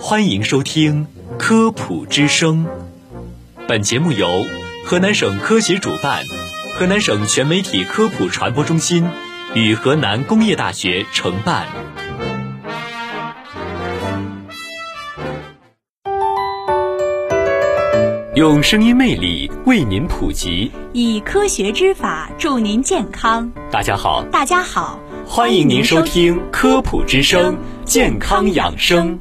欢迎收听《科普之声》，本节目由河南省科协主办，河南省全媒体科普传播中心与河南工业大学承办。用声音魅力为您普及，以科学之法助您健康。大家好，大家好，欢迎您收听《科普之声》健康养生。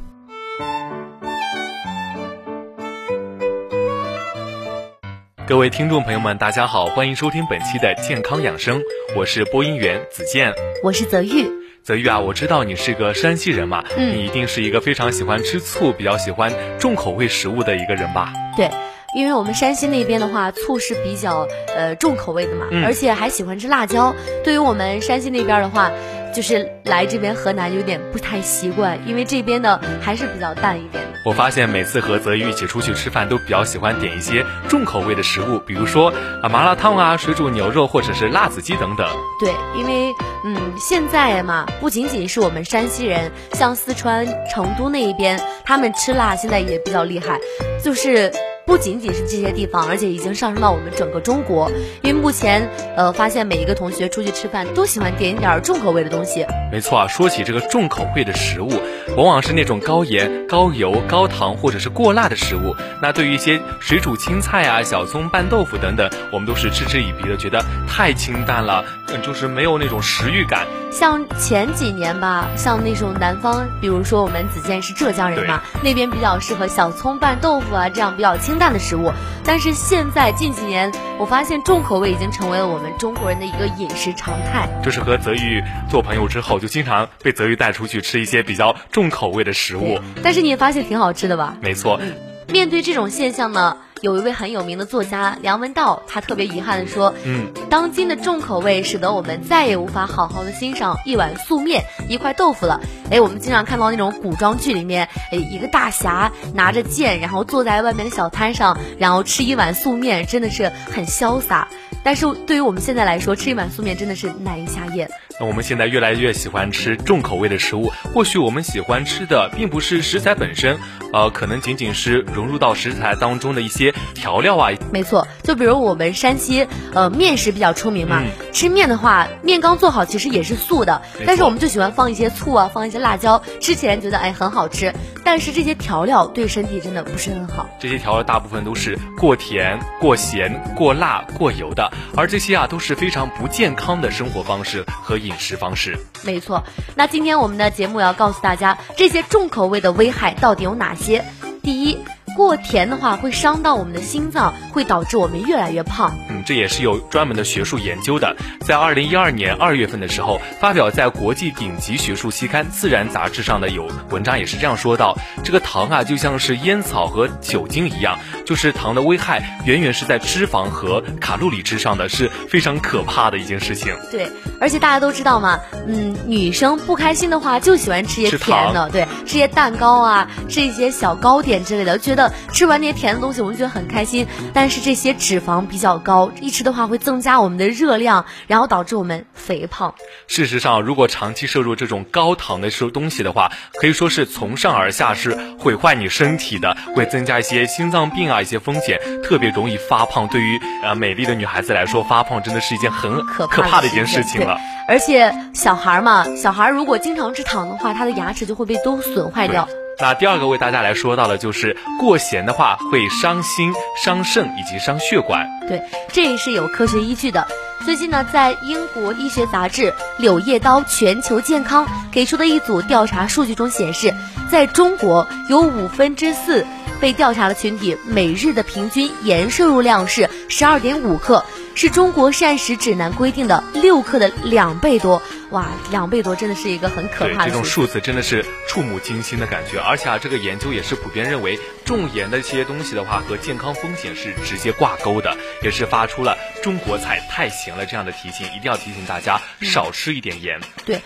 各位听众朋友们，大家好，欢迎收听本期的健康养生，我是播音员子健，我是泽玉。泽玉啊，我知道你是个山西人嘛，嗯你一定是一个非常喜欢吃醋、比较喜欢重口味食物的一个人吧？对，因为我们山西那边的话，醋是比较呃重口味的嘛，嗯而且还喜欢吃辣椒。对于我们山西那边的话，就是来这边河南有点不太习惯，因为这边的还是比较淡一点的。我发现每次和泽宇一起出去吃饭，都比较喜欢点一些重口味的食物，比如说啊麻辣烫啊、水煮牛肉或者是辣子鸡等等。对，因为嗯，现在嘛，不仅仅是我们山西人，像四川成都那一边，他们吃辣现在也比较厉害，就是。不仅仅是这些地方，而且已经上升到我们整个中国。因为目前，呃，发现每一个同学出去吃饭都喜欢点一点儿重口味的东西。没错啊，说起这个重口味的食物，往往是那种高盐、高油、高糖或者是过辣的食物。那对于一些水煮青菜啊、小葱拌豆腐等等，我们都是嗤之以鼻的，觉得太清淡了，就是没有那种食欲感。像前几年吧，像那种南方，比如说我们子健是浙江人嘛，那边比较适合小葱拌豆腐啊，这样比较清淡的食物。但是现在近几年，我发现重口味已经成为了我们中国人的一个饮食常态。就是和泽玉做朋友之后，就经常被泽玉带出去吃一些比较重口味的食物。但是你也发现挺好吃的吧？没错，面对这种现象呢，有一位很有名的作家梁文道，他特别遗憾的说，嗯，当今的重口味使得我们再也无法好好的欣赏一碗素面、一块豆腐了。哎，我们经常看到那种古装剧里面，哎，一个大侠拿着剑，然后坐在外面的小摊上，然后吃一碗素面，真的是很潇洒。但是对于我们现在来说，吃一碗素面真的是难以下咽。那我们现在越来越喜欢吃重口味的食物，或许我们喜欢吃的并不是食材本身，呃，可能仅仅是融入到食材当中的一些调料啊。没错，就比如我们山西，呃，面食比较出名嘛。嗯吃面的话，面刚做好其实也是素的，但是我们就喜欢放一些醋啊，放一些辣椒，吃起来觉得哎很好吃。但是这些调料对身体真的不是很好。这些调料大部分都是过甜、过咸、过辣、过油的，而这些啊都是非常不健康的生活方式和饮饮食方式。没错，那今天我们的节目要告诉大家，这些重口味的危害到底有哪些？第一，过甜的话会伤到我们的心脏，会导致我们越来越胖。嗯，这也是有专门的学术研究的。在二零一二年二月份的时候，发表在国际顶级学术期刊《自然》杂志上的有文章也是这样说到：这个糖啊，就像是烟草和酒精一样，就是糖的危害远远是在脂肪和卡路里之上的，是非常可怕的一件事情。对，而且大家都知道嘛，嗯，女生不开心的话就喜欢吃些甜的，对，吃些蛋糕啊，吃一些小糕点之类的，觉得吃完那些甜的东西，我们觉得很开心。但是这些脂肪比较高，一吃的话会增加我们的热量，然后导致我们肥胖。事实上，如果长期摄入这种高糖的食东西的话，可以说是从上而下是毁坏你身体的，会增加一些心脏病啊一些风险，特别容易发胖。对于呃美丽的女孩子来说，发胖真的是一件很可可怕的一件件事情了。而且小孩儿嘛，小孩儿如果经常吃糖的话，他的牙齿就会被都损坏掉。那第二个为大家来说到的就是过咸的话会伤心、伤肾以及伤血管。对，这也是有科学依据的。最近呢，在英国医学杂志《柳叶刀全球健康》给出的一组调查数据中显示，在中国有五分之四被调查的群体每日的平均盐摄入量是十二点五克，是中国膳食指南规定的六克的两倍多。哇，两倍多真的是一个很可，怕的这种数字。真的是触目惊心的感觉，而且啊，这个研究也是普遍认为，重盐的一些东西的话和健康风险是直接挂钩的，也是发出了“中国菜太咸了”这样的提醒，一定要提醒大家少吃一点盐。对，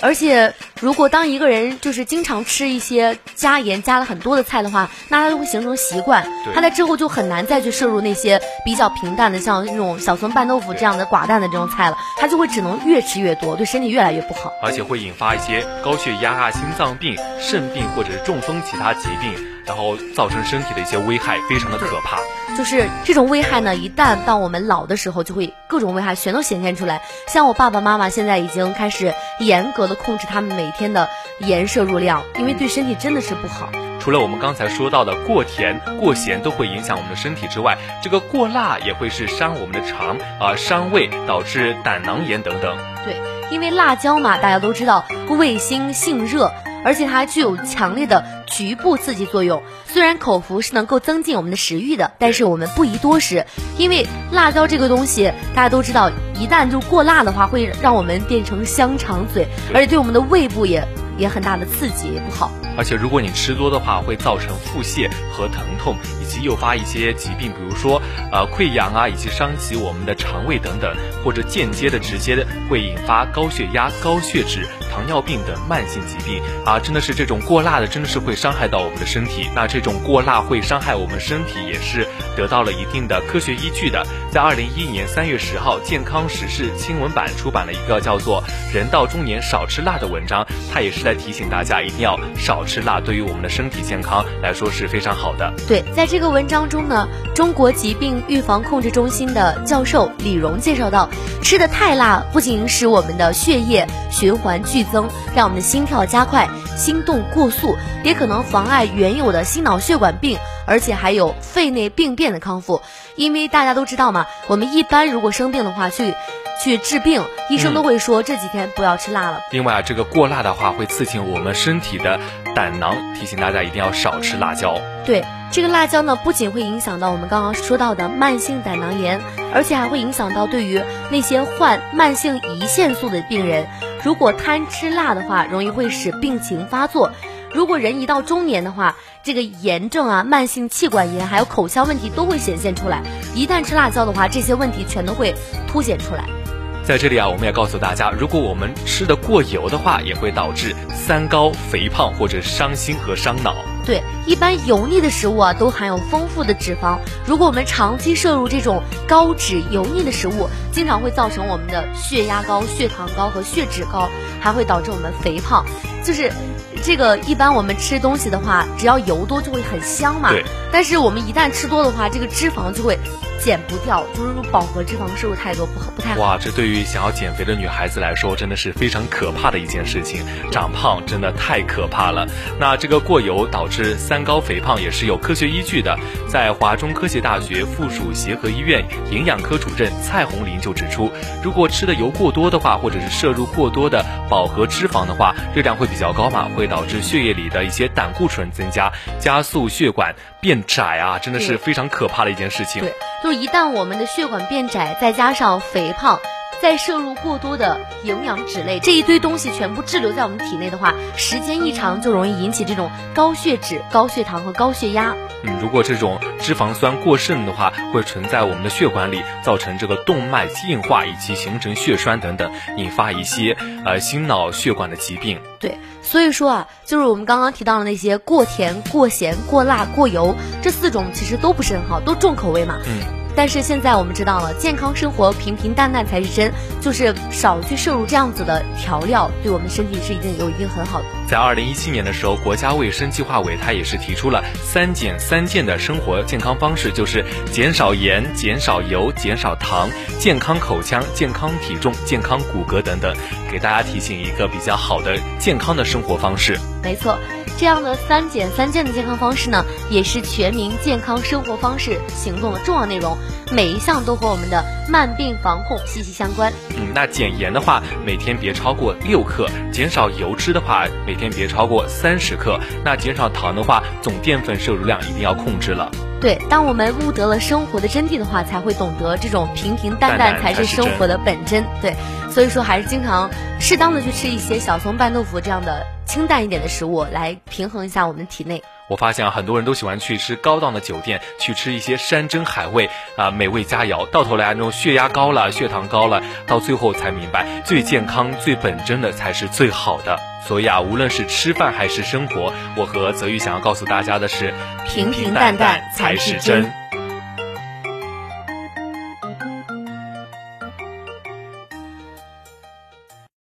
而且如果当一个人就是经常吃一些加盐加了很多的菜的话，那他就会形成习惯，他在之后就很难再去摄入那些比较平淡的，像那种小葱拌豆腐这样的寡淡的这种菜了，他就会只能越吃越多，对身体越来越不好，而且会引发一些高血压啊、心脏病、肾病或者是中风其他疾病，然后造成身体的一些危害，非常的可怕。就是这种危害呢，一旦到我们老的时候，就会各种危害全都显现出来。像我爸爸妈妈现在已经开始严格的控制他们每天的盐摄入量，因为对身体真的是不好。除了我们刚才说到的过甜、过咸都会影响我们的身体之外，这个过辣也会是伤我们的肠啊，伤胃，导致胆囊炎等等。对，因为辣椒嘛，大家都知道味辛性热。而且它还具有强烈的局部刺激作用。虽然口服是能够增进我们的食欲的，但是我们不宜多食，因为辣椒这个东西大家都知道，一旦就过辣的话，会让我们变成香肠嘴，而且对我们的胃部也也很大的刺激，也不好。而且如果你吃多的话，会造成腹泻和疼痛，以及诱发一些疾病，比如说呃溃疡啊，以及伤及我们的肠胃等等，或者间接的、直接的会引发高血压、高血脂。糖尿病等慢性疾病啊，真的是这种过辣的，真的是会伤害到我们的身体。那这种过辣会伤害我们身体，也是得到了一定的科学依据的。在二零一一年三月十号，《健康时事新闻版》出版了一个叫做《人到中年少吃辣》的文章，它也是在提醒大家一定要少吃辣，对于我们的身体健康来说是非常好的。对，在这个文章中呢，中国疾病预防控制中心的教授李荣介绍到，吃的太辣不仅使我们的血液循环剧。剧增，让我们的心跳加快，心动过速，也可能妨碍原有的心脑血管病，而且还有肺内病变的康复。因为大家都知道嘛，我们一般如果生病的话，去去治病，医生都会说这几天不要吃辣了。另外啊，这个过辣的话会刺激我们身体的胆囊，提醒大家一定要少吃辣椒。对。这个辣椒呢，不仅会影响到我们刚刚说到的慢性胆囊炎，而且还会影响到对于那些患慢性胰腺素的病人，如果贪吃辣的话，容易会使病情发作。如果人一到中年的话，这个炎症啊、慢性气管炎还有口腔问题都会显现出来。一旦吃辣椒的话，这些问题全都会凸显出来。在这里啊，我们也告诉大家，如果我们吃的过油的话，也会导致三高、肥胖或者伤心和伤脑。对，一般油腻的食物啊，都含有丰富的脂肪。如果我们长期摄入这种高脂油腻的食物，经常会造成我们的血压高、血糖高和血脂高，还会导致我们肥胖。就是这个，一般我们吃东西的话，只要油多就会很香嘛。对。但是我们一旦吃多的话，这个脂肪就会。减不掉，就是饱和脂肪摄入太多不好，不太好。哇，这对于想要减肥的女孩子来说，真的是非常可怕的一件事情。长胖真的太可怕了。那这个过油导致三高肥胖也是有科学依据的。在华中科学大学附属协和医院营养科主任蔡红林就指出，如果吃的油过多的话，或者是摄入过多的饱和脂肪的话，热量会比较高嘛，会导致血液里的一些胆固醇增加，加速血管变窄啊，真的是非常可怕的一件事情。对。就一旦我们的血管变窄，再加上肥胖，再摄入过多的营养脂类，这一堆东西全部滞留在我们体内的话，时间一长就容易引起这种高血脂、高血糖和高血压。嗯，如果这种脂肪酸过剩的话，会存在我们的血管里，造成这个动脉硬化以及形成血栓等等，引发一些呃心脑血管的疾病。对，所以说啊，就是我们刚刚提到的那些过甜、过咸、过辣、过油这四种，其实都不是很好，都重口味嘛。嗯。但是现在我们知道了，健康生活平平淡淡才是真，就是少去摄入这样子的调料，对我们身体是一定有一定很好的。在二零一七年的时候，国家卫生计划委它也是提出了三减三健的生活健康方式，就是减少盐、减少油、减少糖，健康口腔、健康体重、健康骨骼等等，给大家提醒一个比较好的健康的生活方式。没错。这样的三减三健的健康方式呢，也是全民健康生活方式行动的重要内容。每一项都和我们的慢病防控息息相关。嗯，那减盐的话，每天别超过六克；减少油脂的话，每天别超过三十克。那减少糖的话，总淀粉摄入量一定要控制了。对，当我们悟得了生活的真谛的话，才会懂得这种平平淡淡才是生活的本真。对，所以说还是经常适当的去吃一些小葱拌豆腐这样的清淡一点的食物，来平衡一下我们体内。我发现啊，很多人都喜欢去吃高档的酒店，去吃一些山珍海味啊，美味佳肴，到头来那种血压高了，血糖高了，到最后才明白，最健康、最本真的才是最好的。所以啊，无论是吃饭还是生活，我和泽宇想要告诉大家的是，平平淡淡才是真。